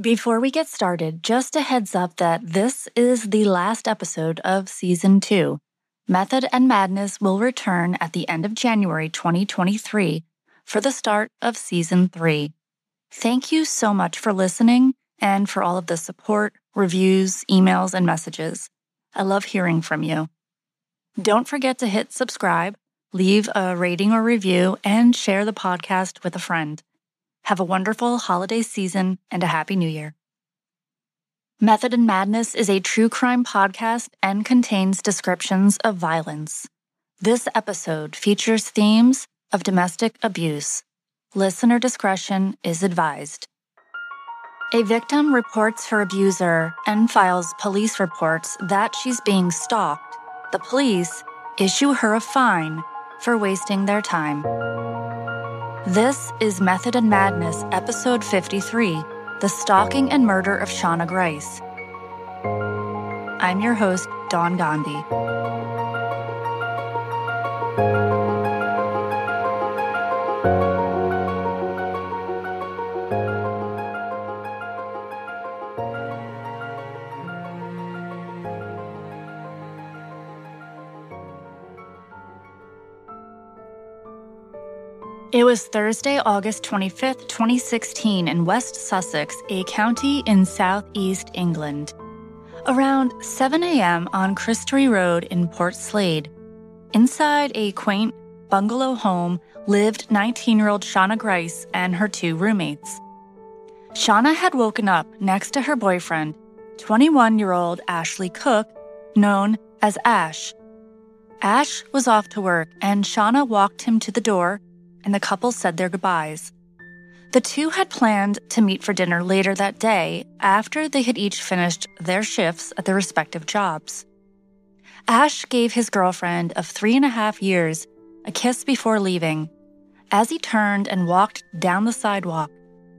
Before we get started, just a heads up that this is the last episode of season two. Method and Madness will return at the end of January 2023 for the start of season three. Thank you so much for listening and for all of the support, reviews, emails, and messages. I love hearing from you. Don't forget to hit subscribe, leave a rating or review, and share the podcast with a friend. Have a wonderful holiday season and a happy new year. Method and Madness is a true crime podcast and contains descriptions of violence. This episode features themes of domestic abuse. Listener discretion is advised. A victim reports her abuser and files police reports that she's being stalked. The police issue her a fine for wasting their time. This is Method and Madness, Episode 53 The Stalking and Murder of Shauna Grice. I'm your host, Don Gandhi. It was Thursday, August 25th, 2016, in West Sussex, a county in southeast England. Around 7 a.m. on Chrisdory Road in Portslade, inside a quaint bungalow home lived 19 year old Shauna Grice and her two roommates. Shauna had woken up next to her boyfriend, 21 year old Ashley Cook, known as Ash. Ash was off to work, and Shauna walked him to the door and the couple said their goodbyes. The two had planned to meet for dinner later that day after they had each finished their shifts at their respective jobs. Ash gave his girlfriend of three and a half years a kiss before leaving. As he turned and walked down the sidewalk,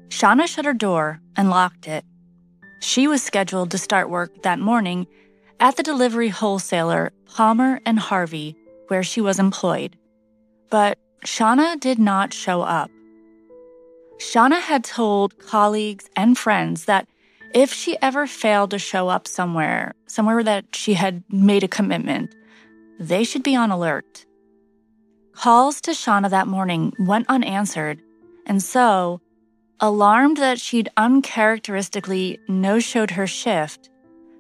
Shauna shut her door and locked it. She was scheduled to start work that morning at the delivery wholesaler Palmer and Harvey, where she was employed. But Shauna did not show up. Shauna had told colleagues and friends that if she ever failed to show up somewhere, somewhere that she had made a commitment, they should be on alert. Calls to Shauna that morning went unanswered, and so, alarmed that she'd uncharacteristically no showed her shift,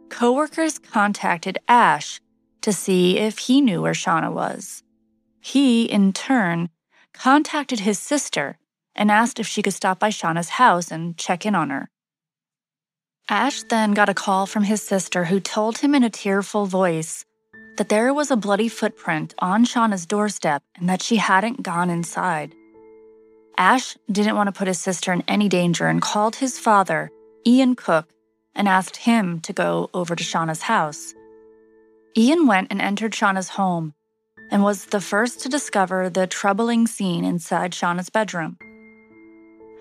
coworkers contacted Ash to see if he knew where Shauna was. He, in turn, contacted his sister and asked if she could stop by Shauna's house and check in on her. Ash then got a call from his sister who told him in a tearful voice that there was a bloody footprint on Shauna's doorstep and that she hadn't gone inside. Ash didn't want to put his sister in any danger and called his father, Ian Cook, and asked him to go over to Shauna's house. Ian went and entered Shauna's home and was the first to discover the troubling scene inside Shauna's bedroom.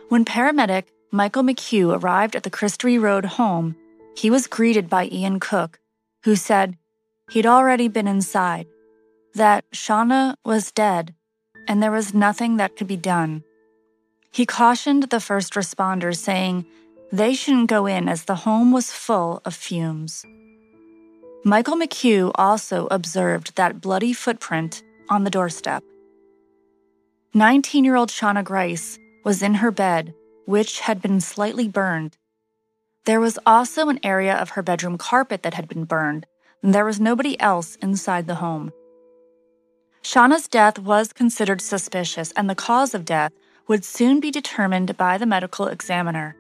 When paramedic Michael McHugh arrived at the Chrisdory Road home, he was greeted by Ian Cook, who said he'd already been inside, that Shauna was dead, and there was nothing that could be done. He cautioned the first responders, saying they shouldn't go in as the home was full of fumes. Michael McHugh also observed that bloody footprint on the doorstep. 19 year old Shauna Grice was in her bed, which had been slightly burned. There was also an area of her bedroom carpet that had been burned, and there was nobody else inside the home. Shauna's death was considered suspicious, and the cause of death would soon be determined by the medical examiner.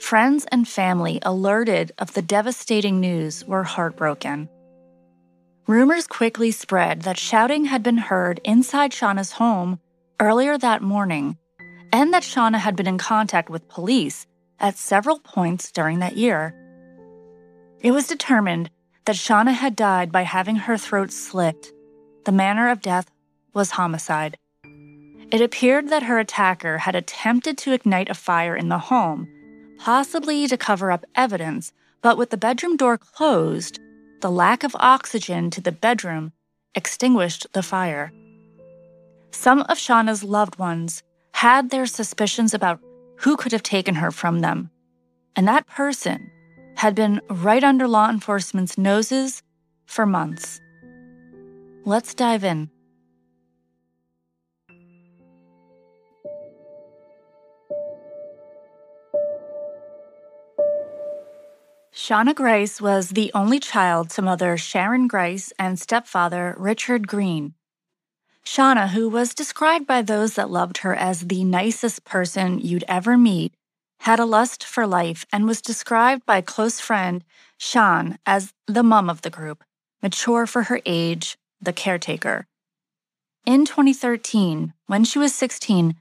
Friends and family, alerted of the devastating news, were heartbroken. Rumors quickly spread that shouting had been heard inside Shauna's home earlier that morning, and that Shauna had been in contact with police at several points during that year. It was determined that Shauna had died by having her throat slit. The manner of death was homicide. It appeared that her attacker had attempted to ignite a fire in the home possibly to cover up evidence, but with the bedroom door closed, the lack of oxygen to the bedroom extinguished the fire. Some of Shauna's loved ones had their suspicions about who could have taken her from them. And that person had been right under law enforcement's noses for months. Let's dive in. Shauna Grice was the only child to mother Sharon Grice and stepfather Richard Green. Shauna, who was described by those that loved her as the nicest person you'd ever meet, had a lust for life and was described by close friend Sean as the mum of the group, mature for her age, the caretaker. In 2013, when she was 16,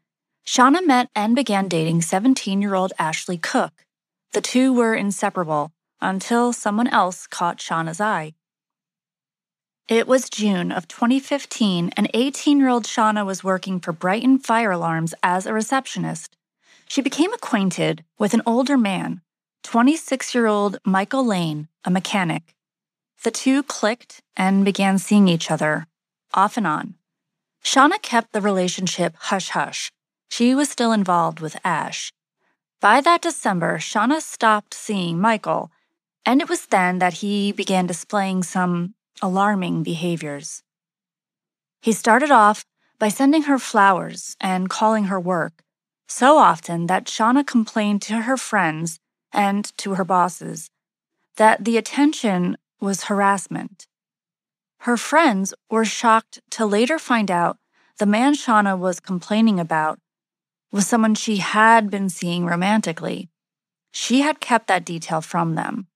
Shauna met and began dating 17 year old Ashley Cook. The two were inseparable until someone else caught Shauna's eye. It was June of 2015, and 18 year old Shauna was working for Brighton Fire Alarms as a receptionist. She became acquainted with an older man, 26 year old Michael Lane, a mechanic. The two clicked and began seeing each other, off and on. Shauna kept the relationship hush hush. She was still involved with Ash. By that December, Shauna stopped seeing Michael, and it was then that he began displaying some alarming behaviors. He started off by sending her flowers and calling her work, so often that Shauna complained to her friends and to her bosses that the attention was harassment. Her friends were shocked to later find out the man Shauna was complaining about was someone she had been seeing romantically. She had kept that detail from them.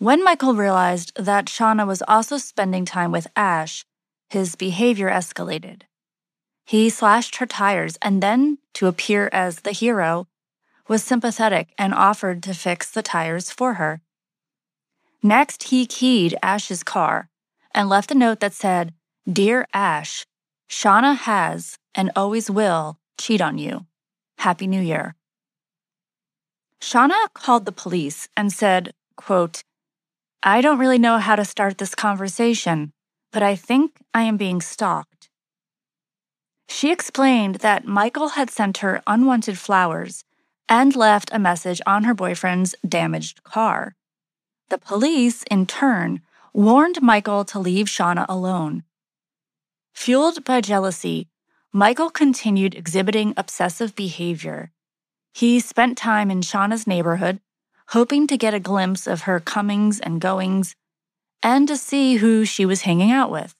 When Michael realized that Shauna was also spending time with Ash, his behavior escalated. He slashed her tires and then, to appear as the hero, was sympathetic and offered to fix the tires for her. Next, he keyed Ash's car and left a note that said, Dear Ash, Shauna has and always will cheat on you. Happy New Year. Shauna called the police and said, quote, I don't really know how to start this conversation, but I think I am being stalked. She explained that Michael had sent her unwanted flowers and left a message on her boyfriend's damaged car. The police, in turn, warned Michael to leave Shauna alone. Fueled by jealousy, Michael continued exhibiting obsessive behavior. He spent time in Shauna's neighborhood, hoping to get a glimpse of her comings and goings and to see who she was hanging out with.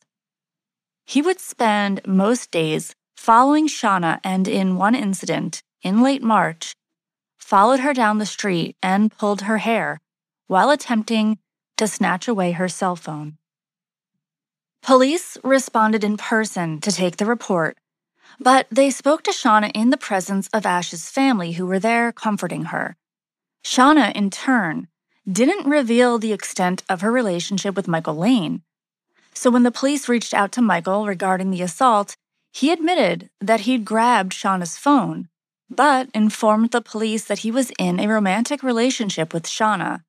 He would spend most days following Shauna and in one incident, in late March, followed her down the street and pulled her hair while attempting to snatch away her cell phone. Police responded in person to take the report, but they spoke to Shauna in the presence of Ash's family who were there comforting her. Shauna, in turn, didn't reveal the extent of her relationship with Michael Lane. So when the police reached out to Michael regarding the assault, he admitted that he'd grabbed Shauna's phone, but informed the police that he was in a romantic relationship with Shauna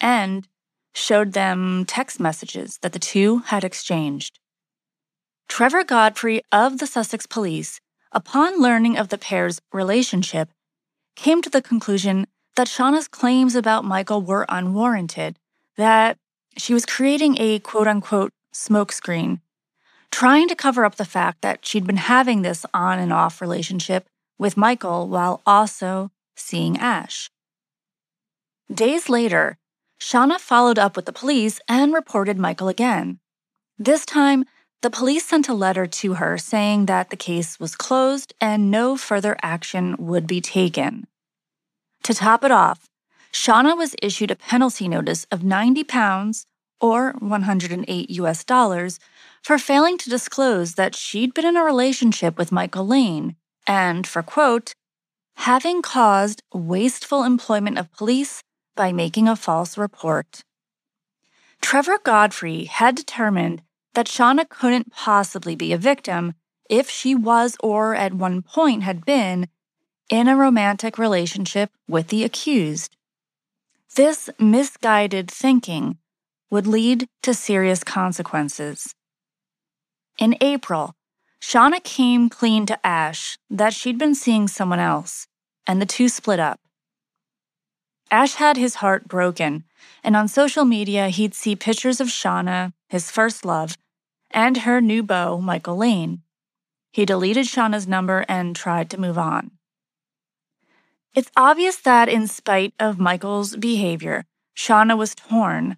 and showed them text messages that the two had exchanged. Trevor Godfrey of the Sussex Police, upon learning of the pair's relationship, came to the conclusion that Shauna's claims about Michael were unwarranted, that she was creating a quote unquote smokescreen trying to cover up the fact that she'd been having this on and off relationship with Michael while also seeing Ash. Days later, Shauna followed up with the police and reported Michael again. This time, the police sent a letter to her saying that the case was closed and no further action would be taken. To top it off, Shauna was issued a penalty notice of 90 pounds or 108 US dollars for failing to disclose that she'd been in a relationship with Michael Lane and for, quote, having caused wasteful employment of police by making a false report. Trevor Godfrey had determined that Shauna couldn't possibly be a victim if she was or at one point had been in a romantic relationship with the accused. This misguided thinking would lead to serious consequences. In April, Shauna came clean to Ash that she'd been seeing someone else, and the two split up. Ash had his heart broken, and on social media, he'd see pictures of Shauna, his first love, and her new beau, Michael Lane. He deleted Shauna's number and tried to move on. It's obvious that, in spite of Michael's behavior, Shauna was torn.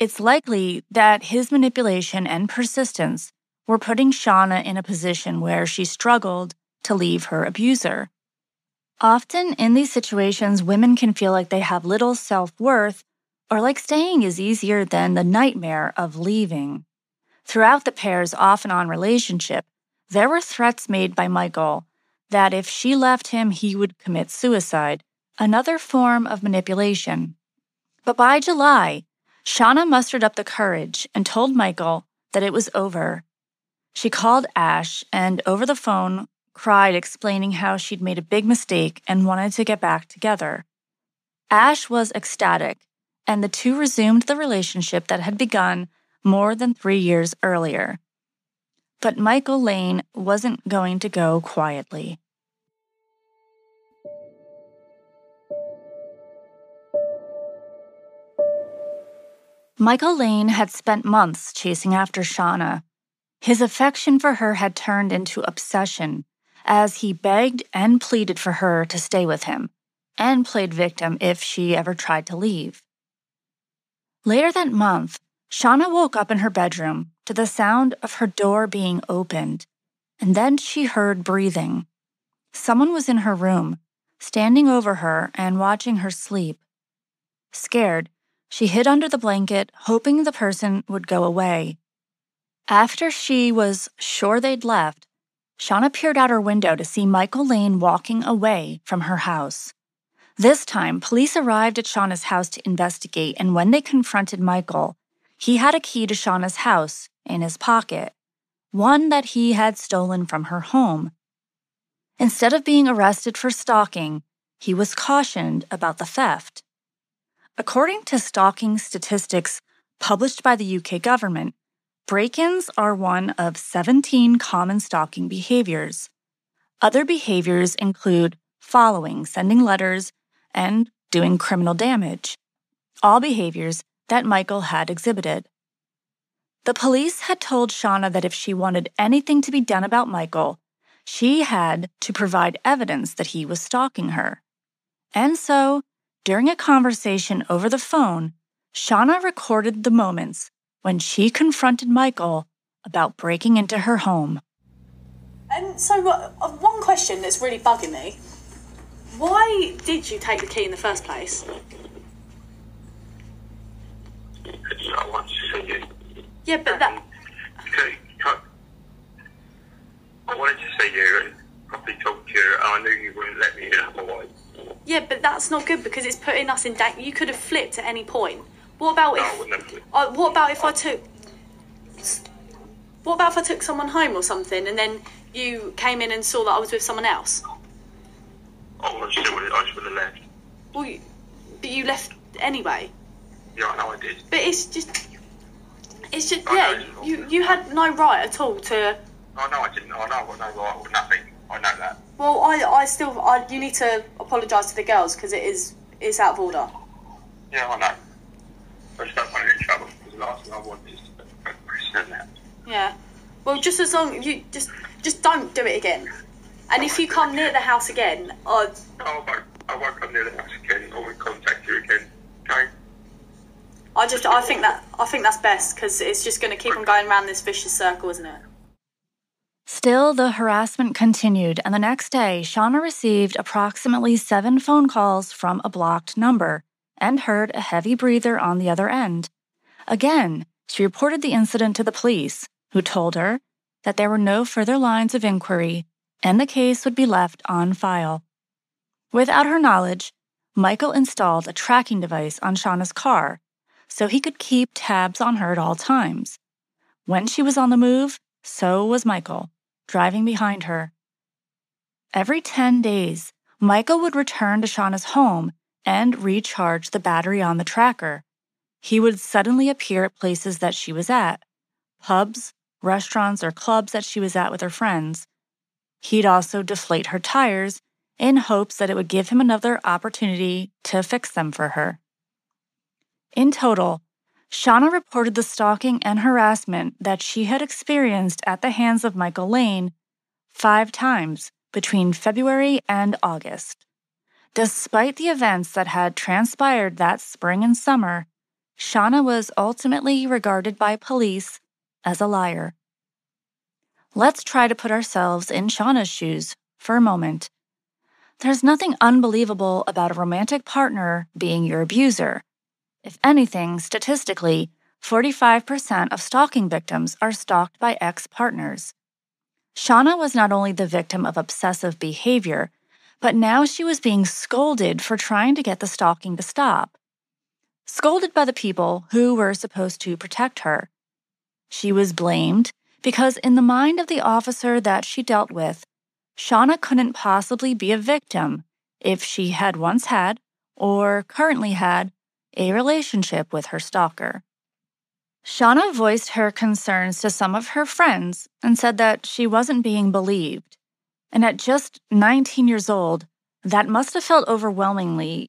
It's likely that his manipulation and persistence were putting Shauna in a position where she struggled to leave her abuser. Often in these situations, women can feel like they have little self worth or like staying is easier than the nightmare of leaving. Throughout the pair's off and on relationship, there were threats made by Michael that if she left him, he would commit suicide, another form of manipulation. But by July, Shauna mustered up the courage and told Michael that it was over. She called Ash and over the phone cried, explaining how she'd made a big mistake and wanted to get back together. Ash was ecstatic, and the two resumed the relationship that had begun more than three years earlier. But Michael Lane wasn't going to go quietly. Michael Lane had spent months chasing after Shauna. His affection for her had turned into obsession as he begged and pleaded for her to stay with him and played victim if she ever tried to leave. Later that month, Shauna woke up in her bedroom to the sound of her door being opened, and then she heard breathing. Someone was in her room, standing over her and watching her sleep. Scared, she hid under the blanket, hoping the person would go away. After she was sure they'd left, Shauna peered out her window to see Michael Lane walking away from her house. This time, police arrived at Shauna's house to investigate, and when they confronted Michael, he had a key to Shauna's house in his pocket, one that he had stolen from her home. Instead of being arrested for stalking, he was cautioned about the theft. According to stalking statistics published by the UK government, Break ins are one of 17 common stalking behaviors. Other behaviors include following, sending letters, and doing criminal damage, all behaviors that Michael had exhibited. The police had told Shauna that if she wanted anything to be done about Michael, she had to provide evidence that he was stalking her. And so, during a conversation over the phone, Shauna recorded the moments when she confronted Michael about breaking into her home. And so, uh, one question that's really bugging me why did you take the key in the first place? I want to see you. Yeah, but that. Okay, I wanted to see you and probably talk to you, and I knew you wouldn't let me in otherwise. Yeah, but that's not good because it's putting us in danger. You could have flipped at any point. What about if? Uh, what about if I took? What about if I took someone home or something, and then you came in and saw that I was with someone else? Oh, I still would. I would have left. Well, you, but you left anyway. Yeah, I know I did. But it's just, it's just yeah. You you had no right at all to. I know I didn't. I know I got no right or nothing. I know that. Well, I I still I you need to apologise to the girls because it is it's out of order. Yeah, I know. I just don't want to get in trouble because the last thing I want is to that. Yeah. Well, just as long you just just don't do it again. And if you come near the house again, I'd... I won't, I won't come near the house again. I won't contact you again. Okay. I just I think that I think that's best because it's just going to keep on going around this vicious circle, isn't it? Still, the harassment continued, and the next day, Shauna received approximately seven phone calls from a blocked number and heard a heavy breather on the other end. Again, she reported the incident to the police, who told her that there were no further lines of inquiry and the case would be left on file. Without her knowledge, Michael installed a tracking device on Shauna's car so he could keep tabs on her at all times. When she was on the move, so was Michael, driving behind her. Every 10 days, Michael would return to Shauna's home and recharge the battery on the tracker. He would suddenly appear at places that she was at pubs, restaurants, or clubs that she was at with her friends. He'd also deflate her tires in hopes that it would give him another opportunity to fix them for her. In total, Shauna reported the stalking and harassment that she had experienced at the hands of Michael Lane five times between February and August. Despite the events that had transpired that spring and summer, Shauna was ultimately regarded by police as a liar. Let's try to put ourselves in Shauna's shoes for a moment. There's nothing unbelievable about a romantic partner being your abuser. If anything, statistically, 45% of stalking victims are stalked by ex partners. Shauna was not only the victim of obsessive behavior, but now she was being scolded for trying to get the stalking to stop. Scolded by the people who were supposed to protect her. She was blamed because, in the mind of the officer that she dealt with, Shauna couldn't possibly be a victim if she had once had, or currently had, a relationship with her stalker. Shauna voiced her concerns to some of her friends and said that she wasn't being believed. And at just 19 years old, that must have felt overwhelmingly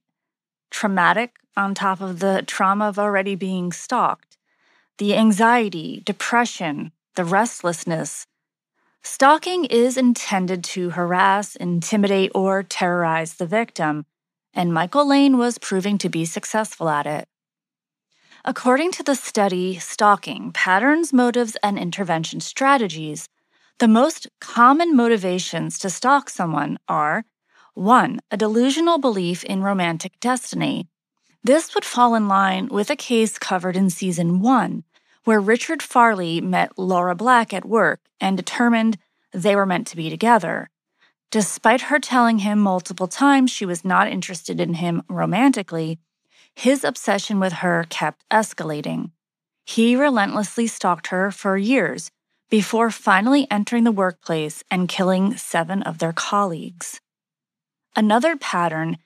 traumatic on top of the trauma of already being stalked. The anxiety, depression, the restlessness. Stalking is intended to harass, intimidate, or terrorize the victim, and Michael Lane was proving to be successful at it. According to the study Stalking Patterns, Motives, and Intervention Strategies, the most common motivations to stalk someone are 1. A delusional belief in romantic destiny. This would fall in line with a case covered in season 1, where Richard Farley met Laura Black at work and determined they were meant to be together. Despite her telling him multiple times she was not interested in him romantically, his obsession with her kept escalating. He relentlessly stalked her for years before finally entering the workplace and killing seven of their colleagues. Another pattern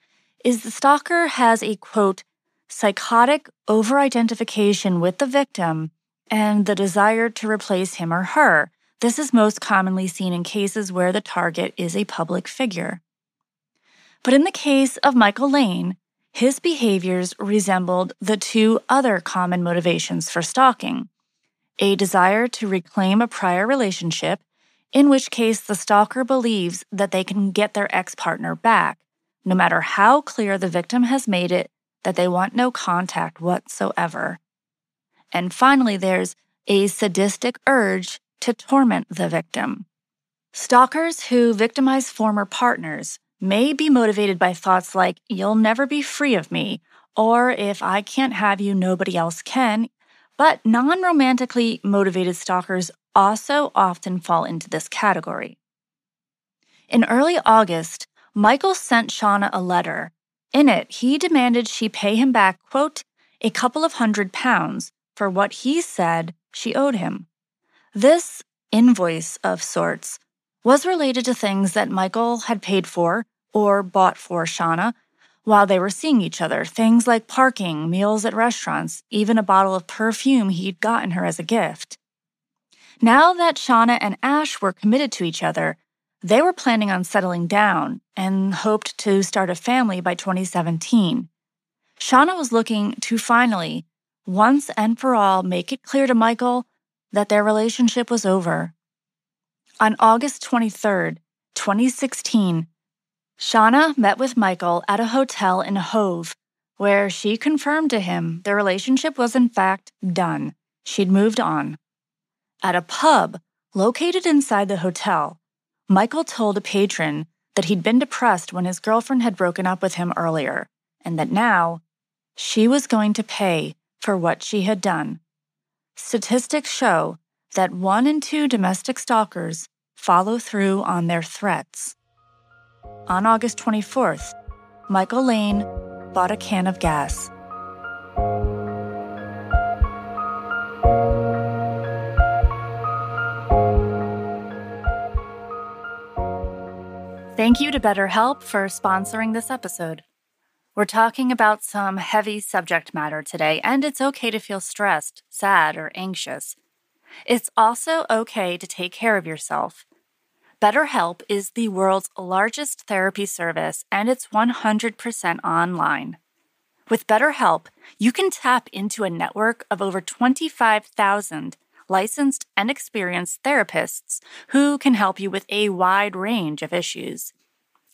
is the stalker has a quote, psychotic over identification with the victim and the desire to replace him or her. This is most commonly seen in cases where the target is a public figure. But in the case of Michael Lane, his behaviors resembled the two other common motivations for stalking a desire to reclaim a prior relationship, in which case the stalker believes that they can get their ex partner back, no matter how clear the victim has made it that they want no contact whatsoever. And finally, there's a sadistic urge to torment the victim. Stalkers who victimize former partners may be motivated by thoughts like, you'll never be free of me, or if I can't have you, nobody else can. But non romantically motivated stalkers also often fall into this category. In early August, Michael sent Shauna a letter. In it, he demanded she pay him back, quote, a couple of hundred pounds for what he said she owed him. This invoice of sorts was related to things that Michael had paid for or bought for Shauna while they were seeing each other, things like parking, meals at restaurants, even a bottle of perfume he'd gotten her as a gift. Now that Shauna and Ash were committed to each other, they were planning on settling down and hoped to start a family by 2017. Shauna was looking to finally, once and for all, make it clear to Michael that their relationship was over. On August 23, 2016, Shauna met with Michael at a hotel in Hove, where she confirmed to him their relationship was in fact done. She'd moved on. At a pub located inside the hotel, Michael told a patron that he'd been depressed when his girlfriend had broken up with him earlier, and that now she was going to pay for what she had done. Statistics show that one in two domestic stalkers follow through on their threats. On August 24th, Michael Lane bought a can of gas. Thank you to BetterHelp for sponsoring this episode. We're talking about some heavy subject matter today, and it's okay to feel stressed, sad, or anxious. It's also okay to take care of yourself. BetterHelp is the world's largest therapy service and it's 100% online. With BetterHelp, you can tap into a network of over 25,000 licensed and experienced therapists who can help you with a wide range of issues.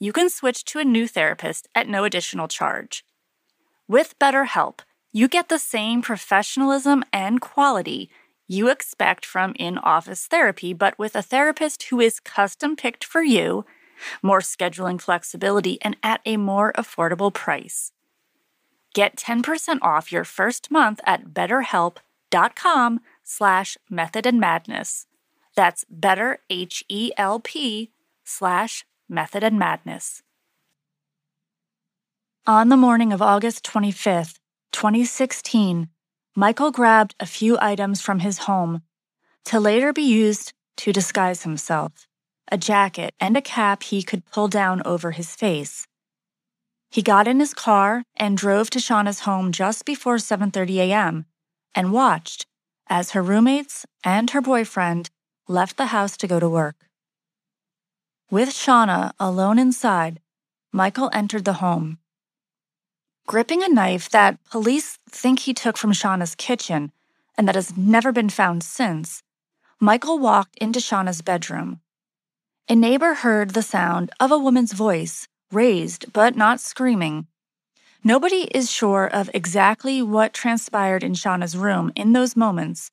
you can switch to a new therapist at no additional charge. With BetterHelp, you get the same professionalism and quality you expect from in office therapy, but with a therapist who is custom picked for you, more scheduling flexibility, and at a more affordable price. Get 10% off your first month at betterhelp.com slash method and madness. That's better H-E-L-P slash method and madness. On the morning of August 25th, 2016, Michael grabbed a few items from his home to later be used to disguise himself a jacket and a cap he could pull down over his face. He got in his car and drove to Shauna's home just before 7:30 a.m. and watched as her roommates and her boyfriend left the house to go to work. With Shauna alone inside, Michael entered the home. Gripping a knife that police think he took from Shauna's kitchen and that has never been found since, Michael walked into Shauna's bedroom. A neighbor heard the sound of a woman's voice, raised but not screaming. Nobody is sure of exactly what transpired in Shauna's room in those moments.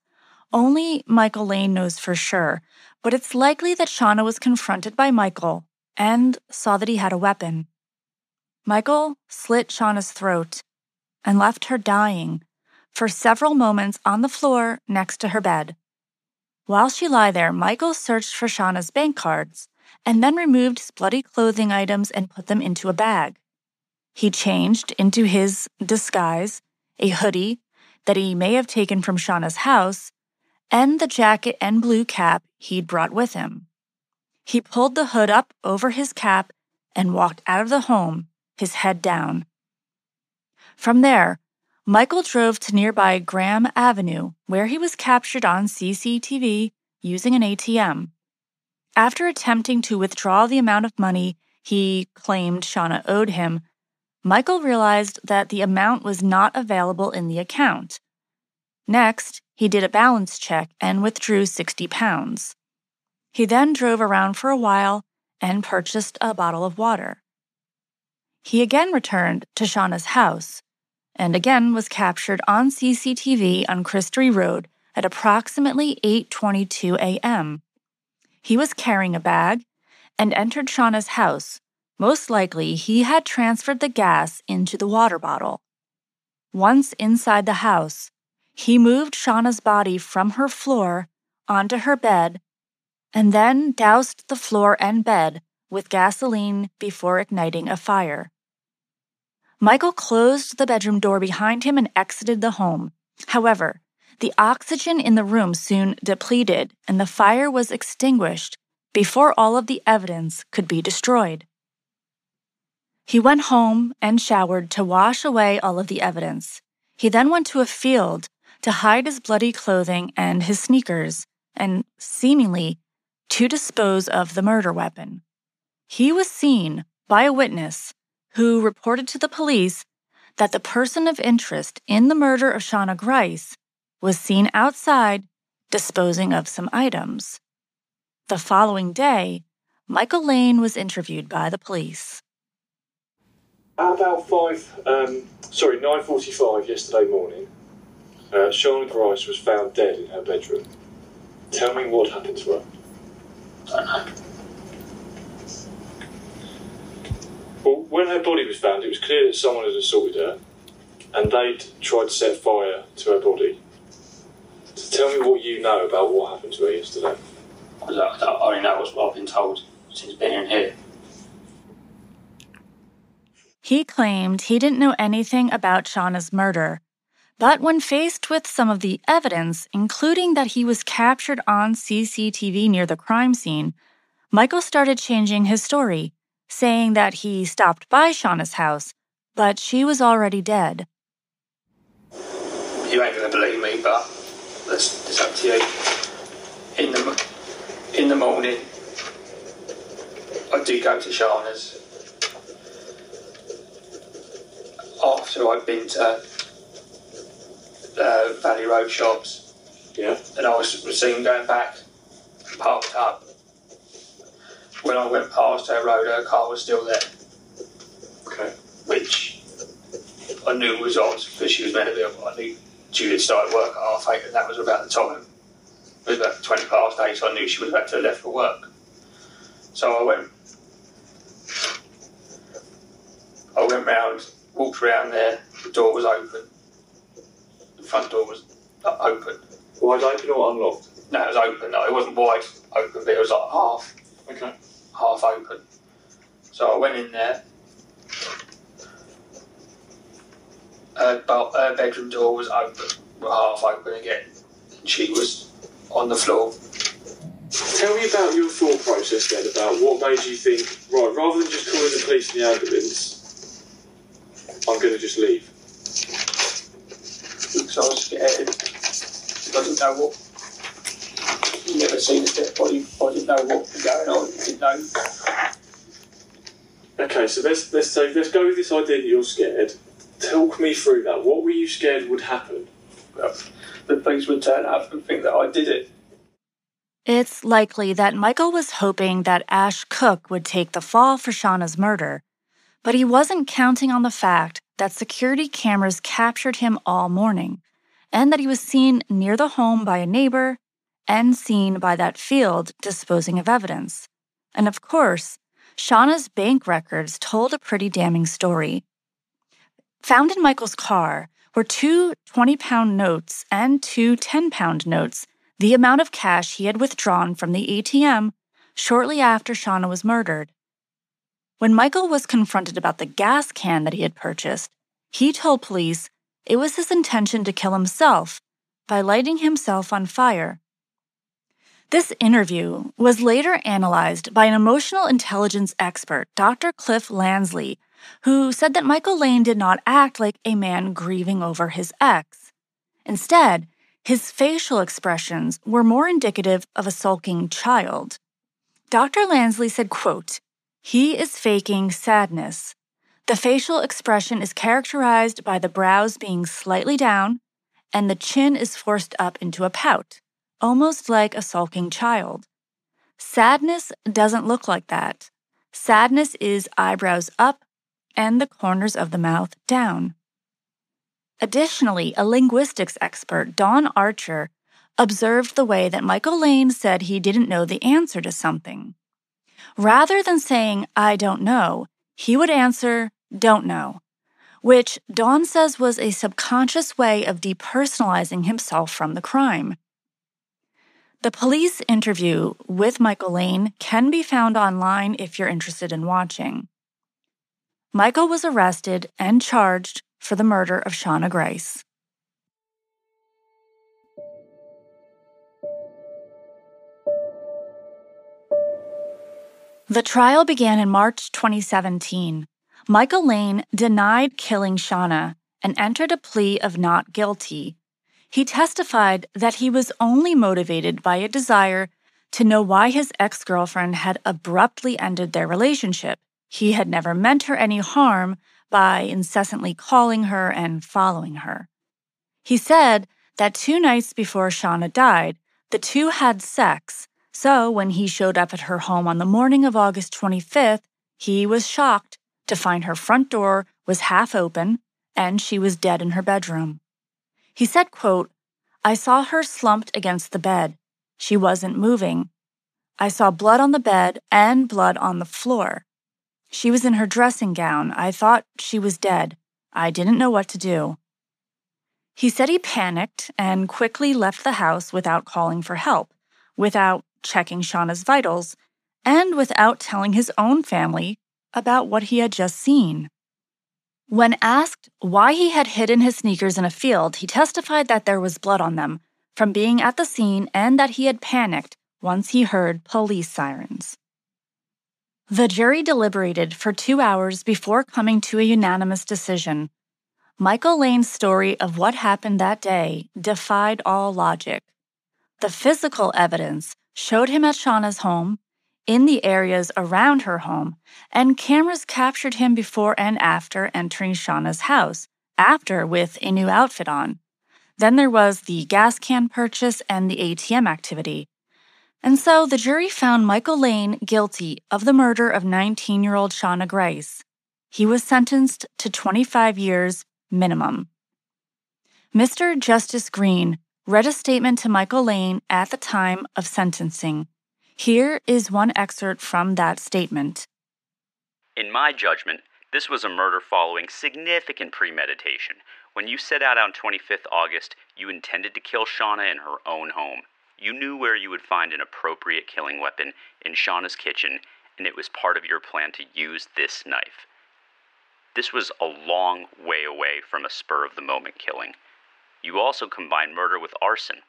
Only Michael Lane knows for sure, but it's likely that Shauna was confronted by Michael and saw that he had a weapon. Michael slit Shauna's throat and left her dying for several moments on the floor next to her bed. While she lay there, Michael searched for Shauna's bank cards and then removed his bloody clothing items and put them into a bag. He changed into his disguise, a hoodie that he may have taken from Shauna's house, and the jacket and blue cap he'd brought with him. He pulled the hood up over his cap and walked out of the home his head down. From there, Michael drove to nearby Graham Avenue, where he was captured on CCTV using an ATM. After attempting to withdraw the amount of money he claimed Shauna owed him, Michael realized that the amount was not available in the account. Next, he did a balance check and withdrew 60 pounds. He then drove around for a while and purchased a bottle of water. He again returned to Shauna's house and again was captured on CCTV on Chrisdory Road at approximately 8:22 a.m. He was carrying a bag and entered Shauna's house. Most likely, he had transferred the gas into the water bottle. Once inside the house, he moved Shauna's body from her floor onto her bed and then doused the floor and bed with gasoline before igniting a fire. Michael closed the bedroom door behind him and exited the home. However, the oxygen in the room soon depleted and the fire was extinguished before all of the evidence could be destroyed. He went home and showered to wash away all of the evidence. He then went to a field to hide his bloody clothing and his sneakers, and seemingly to dispose of the murder weapon. He was seen by a witness who reported to the police that the person of interest in the murder of Shauna Grice was seen outside disposing of some items. The following day, Michael Lane was interviewed by the police. At about five, um, sorry, nine forty-five yesterday morning, uh, Shauna Grice was found dead in her bedroom. Tell me what happened to her. Don't know. Well, when her body was found, it was clear that someone had assaulted her, and they'd tried to set fire to her body. So tell me what you know about what happened to her yesterday. Look, I only know what I've been told. since being here. He claimed he didn't know anything about Shauna's murder. But when faced with some of the evidence, including that he was captured on CCTV near the crime scene, Michael started changing his story, saying that he stopped by Shauna's house, but she was already dead. You ain't gonna believe me, but that's it's up to you. In the in the morning, I do go to Shauna's after I've been to uh, Valley Road shops, Yeah. and I was, seen going back, parked up. When I went past her road, her car was still there, Okay. which I knew was odd because she was meant to be. I knew she had started work at half eight, and that was about the time. It was about twenty past eight, so I knew she was about to have left for work. So I went. I went round, walked round there. The door was open. Front door was open. Wide open or unlocked? No, it was open. No, it wasn't wide open, but it was like half, Okay. half open. So I went in there. Her, her bedroom door was open, half open again. And she was on the floor. Tell me about your thought process then, about what made you think, right, rather than just calling the police and the ambulance, I'm going to just leave. Because I was scared. I didn't know what. You never seen a dead body. I didn't know what was going on. I didn't know. Okay, so let's let's say let's go with this idea that you're scared. Talk me through that. What were you scared would happen? The police would turn up and think that I did it. It's likely that Michael was hoping that Ash Cook would take the fall for Shauna's murder, but he wasn't counting on the fact that security cameras captured him all morning, and that he was seen near the home by a neighbor and seen by that field disposing of evidence. And of course, Shauna's bank records told a pretty damning story. Found in Michael's car were two 20 pound notes and two 10 pound notes the amount of cash he had withdrawn from the ATM shortly after Shauna was murdered. When Michael was confronted about the gas can that he had purchased, he told police it was his intention to kill himself by lighting himself on fire. This interview was later analyzed by an emotional intelligence expert, Dr. Cliff Lansley, who said that Michael Lane did not act like a man grieving over his ex. Instead, his facial expressions were more indicative of a sulking child. Dr. Lansley said, quote, He is faking sadness. The facial expression is characterized by the brows being slightly down and the chin is forced up into a pout, almost like a sulking child. Sadness doesn't look like that. Sadness is eyebrows up and the corners of the mouth down. Additionally, a linguistics expert, Dawn Archer, observed the way that Michael Lane said he didn't know the answer to something. Rather than saying, I don't know, he would answer, don't know, which Dawn says was a subconscious way of depersonalizing himself from the crime. The police interview with Michael Lane can be found online if you're interested in watching. Michael was arrested and charged for the murder of Shauna Grice. The trial began in March 2017. Michael Lane denied killing Shauna and entered a plea of not guilty. He testified that he was only motivated by a desire to know why his ex girlfriend had abruptly ended their relationship. He had never meant her any harm by incessantly calling her and following her. He said that two nights before Shauna died, the two had sex, so when he showed up at her home on the morning of August 25th, he was shocked to find her front door was half open and she was dead in her bedroom. He said, quote, I saw her slumped against the bed. She wasn't moving. I saw blood on the bed and blood on the floor. She was in her dressing gown. I thought she was dead. I didn't know what to do. He said he panicked and quickly left the house without calling for help, without checking Shauna's vitals, and without telling his own family about what he had just seen. When asked why he had hidden his sneakers in a field, he testified that there was blood on them from being at the scene and that he had panicked once he heard police sirens. The jury deliberated for two hours before coming to a unanimous decision. Michael Lane's story of what happened that day defied all logic. The physical evidence showed him at Shauna's home, in the areas around her home, and cameras captured him before and after entering Shauna's house, after with a new outfit on. Then there was the gas can purchase and the ATM activity. And so the jury found Michael Lane guilty of the murder of 19 year old Shauna Grice. He was sentenced to 25 years minimum. Mr. Justice Green read a statement to Michael Lane at the time of sentencing. Here is one excerpt from that statement. In my judgment, this was a murder following significant premeditation. When you set out on 25th August, you intended to kill Shauna in her own home. You knew where you would find an appropriate killing weapon in Shauna's kitchen, and it was part of your plan to use this knife. This was a long way away from a spur of the moment killing. You also combined murder with arson.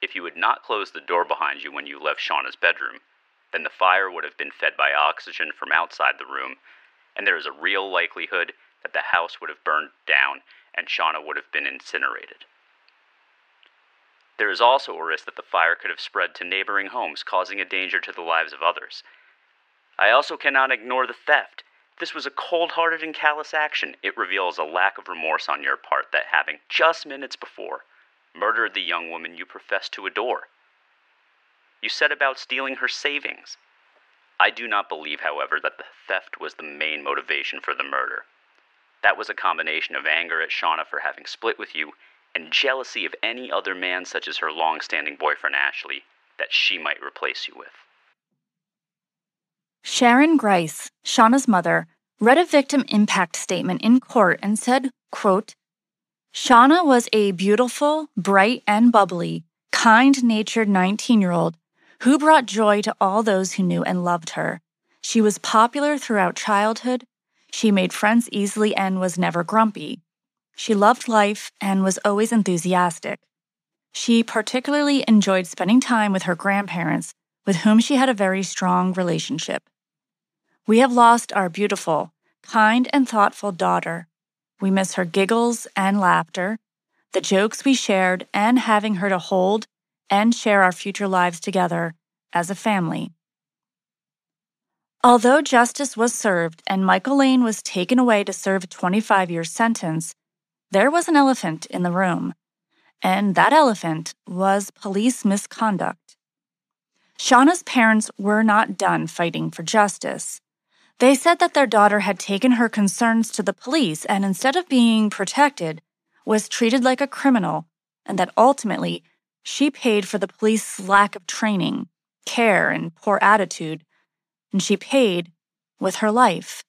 If you had not closed the door behind you when you left Shauna's bedroom, then the fire would have been fed by oxygen from outside the room, and there is a real likelihood that the house would have burned down and Shauna would have been incinerated. There is also a risk that the fire could have spread to neighboring homes, causing a danger to the lives of others. I also cannot ignore the theft. This was a cold hearted and callous action. It reveals a lack of remorse on your part that having just minutes before murdered the young woman you profess to adore. You set about stealing her savings. I do not believe, however, that the theft was the main motivation for the murder. That was a combination of anger at Shauna for having split with you and jealousy of any other man, such as her long standing boyfriend Ashley, that she might replace you with. Sharon Grice, Shauna's mother, read a victim impact statement in court and said, quote, Shauna was a beautiful, bright, and bubbly, kind natured 19 year old who brought joy to all those who knew and loved her. She was popular throughout childhood. She made friends easily and was never grumpy. She loved life and was always enthusiastic. She particularly enjoyed spending time with her grandparents, with whom she had a very strong relationship. We have lost our beautiful, kind, and thoughtful daughter. We miss her giggles and laughter, the jokes we shared, and having her to hold and share our future lives together as a family. Although justice was served and Michael Lane was taken away to serve a 25 year sentence, there was an elephant in the room, and that elephant was police misconduct. Shauna's parents were not done fighting for justice. They said that their daughter had taken her concerns to the police and instead of being protected, was treated like a criminal, and that ultimately she paid for the police's lack of training, care, and poor attitude, and she paid with her life.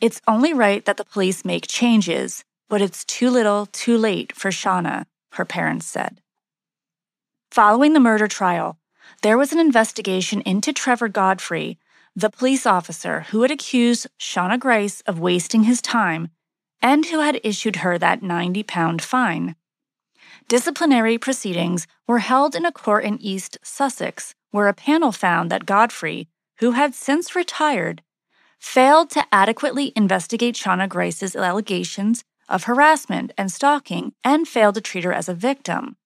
It's only right that the police make changes, but it's too little, too late for Shauna, her parents said. Following the murder trial, there was an investigation into Trevor Godfrey the police officer who had accused Shauna Grice of wasting his time and who had issued her that 90 pound fine. Disciplinary proceedings were held in a court in East Sussex, where a panel found that Godfrey, who had since retired, failed to adequately investigate Shauna Grice's allegations of harassment and stalking and failed to treat her as a victim,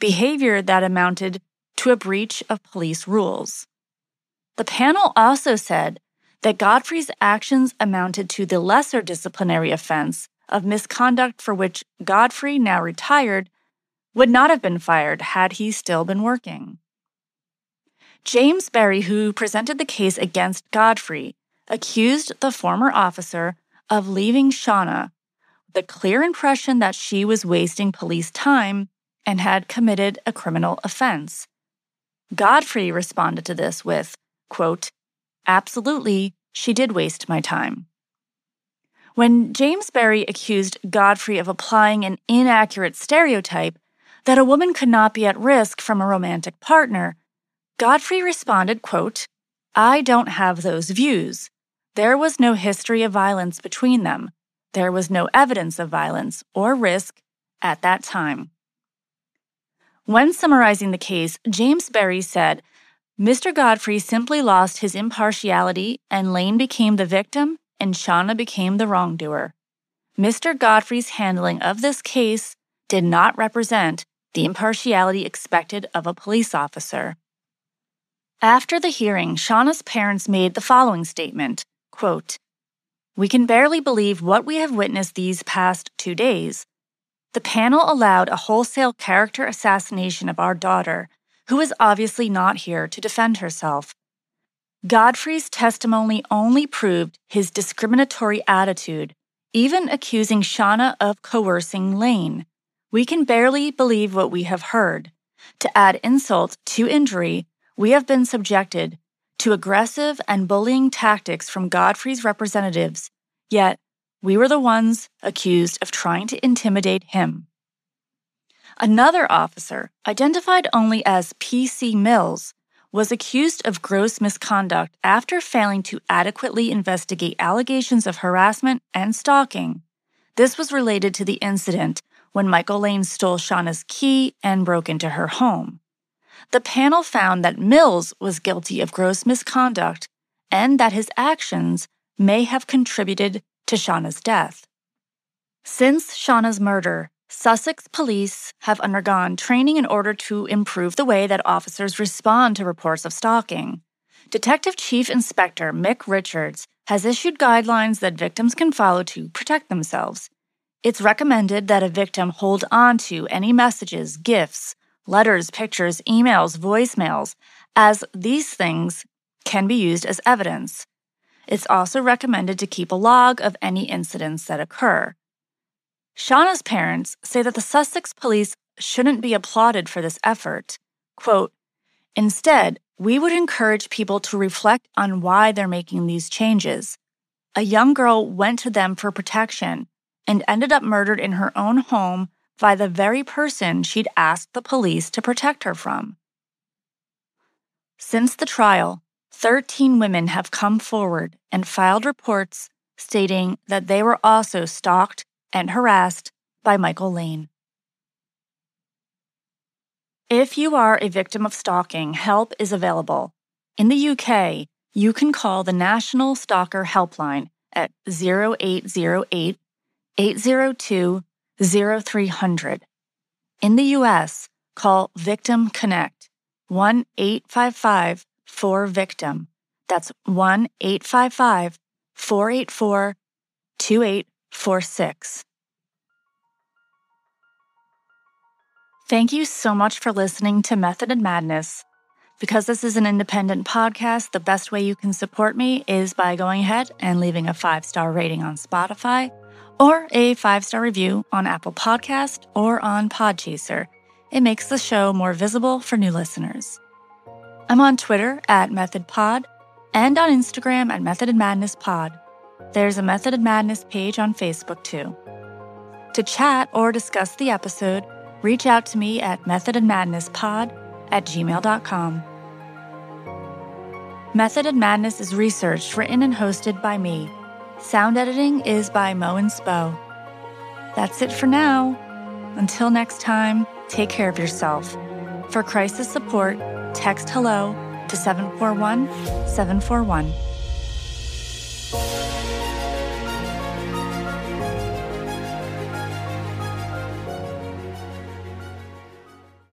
behavior that amounted to a breach of police rules. The panel also said that Godfrey's actions amounted to the lesser disciplinary offense of misconduct for which Godfrey, now retired, would not have been fired had he still been working. James Berry, who presented the case against Godfrey, accused the former officer of leaving Shauna with a clear impression that she was wasting police time and had committed a criminal offense. Godfrey responded to this with, quote, Absolutely, she did waste my time. When James Berry accused Godfrey of applying an inaccurate stereotype that a woman could not be at risk from a romantic partner, Godfrey responded, quote, I don't have those views. There was no history of violence between them. There was no evidence of violence or risk at that time. When summarizing the case, James Berry said, Mr. Godfrey simply lost his impartiality and Lane became the victim and Shauna became the wrongdoer. Mr. Godfrey's handling of this case did not represent the impartiality expected of a police officer. After the hearing, Shauna's parents made the following statement quote, We can barely believe what we have witnessed these past two days. The panel allowed a wholesale character assassination of our daughter, who is obviously not here to defend herself. Godfrey's testimony only proved his discriminatory attitude, even accusing Shauna of coercing Lane. We can barely believe what we have heard. To add insult to injury, we have been subjected to aggressive and bullying tactics from Godfrey's representatives, yet we were the ones accused of trying to intimidate him. Another officer, identified only as P.C. Mills, was accused of gross misconduct after failing to adequately investigate allegations of harassment and stalking. This was related to the incident when Michael Lane stole Shauna's key and broke into her home the panel found that Mills was guilty of gross misconduct and that his actions may have contributed to Shauna's death. Since Shauna's murder, Sussex police have undergone training in order to improve the way that officers respond to reports of stalking. Detective Chief Inspector Mick Richards has issued guidelines that victims can follow to protect themselves. It's recommended that a victim hold on to any messages, gifts, letters, pictures, emails, voicemails, as these things can be used as evidence. It's also recommended to keep a log of any incidents that occur. Shauna's parents say that the Sussex police shouldn't be applauded for this effort. Quote, Instead, we would encourage people to reflect on why they're making these changes. A young girl went to them for protection and ended up murdered in her own home by the very person she'd asked the police to protect her from. Since the trial, 13 women have come forward and filed reports stating that they were also stalked and harassed by Michael Lane. If you are a victim of stalking, help is available. In the UK, you can call the National Stalker Helpline at 0808 802 0300. In the U.S., call Victim Connect 1 855 4 Victim. That's 1 855 484 2846. Thank you so much for listening to Method and Madness. Because this is an independent podcast, the best way you can support me is by going ahead and leaving a five star rating on Spotify or a five star review on Apple Podcast or on Podchaser. It makes the show more visible for new listeners. I'm on Twitter at MethodPod and on Instagram at Method and Madness Pod. There's a Method and Madness page on Facebook too. To chat or discuss the episode, reach out to me at Method and Madness Pod at gmail.com. Method and Madness is researched, written, and hosted by me, Sound editing is by Mo and Spo. That's it for now. Until next time, take care of yourself. For crisis support, text hello to 741 741.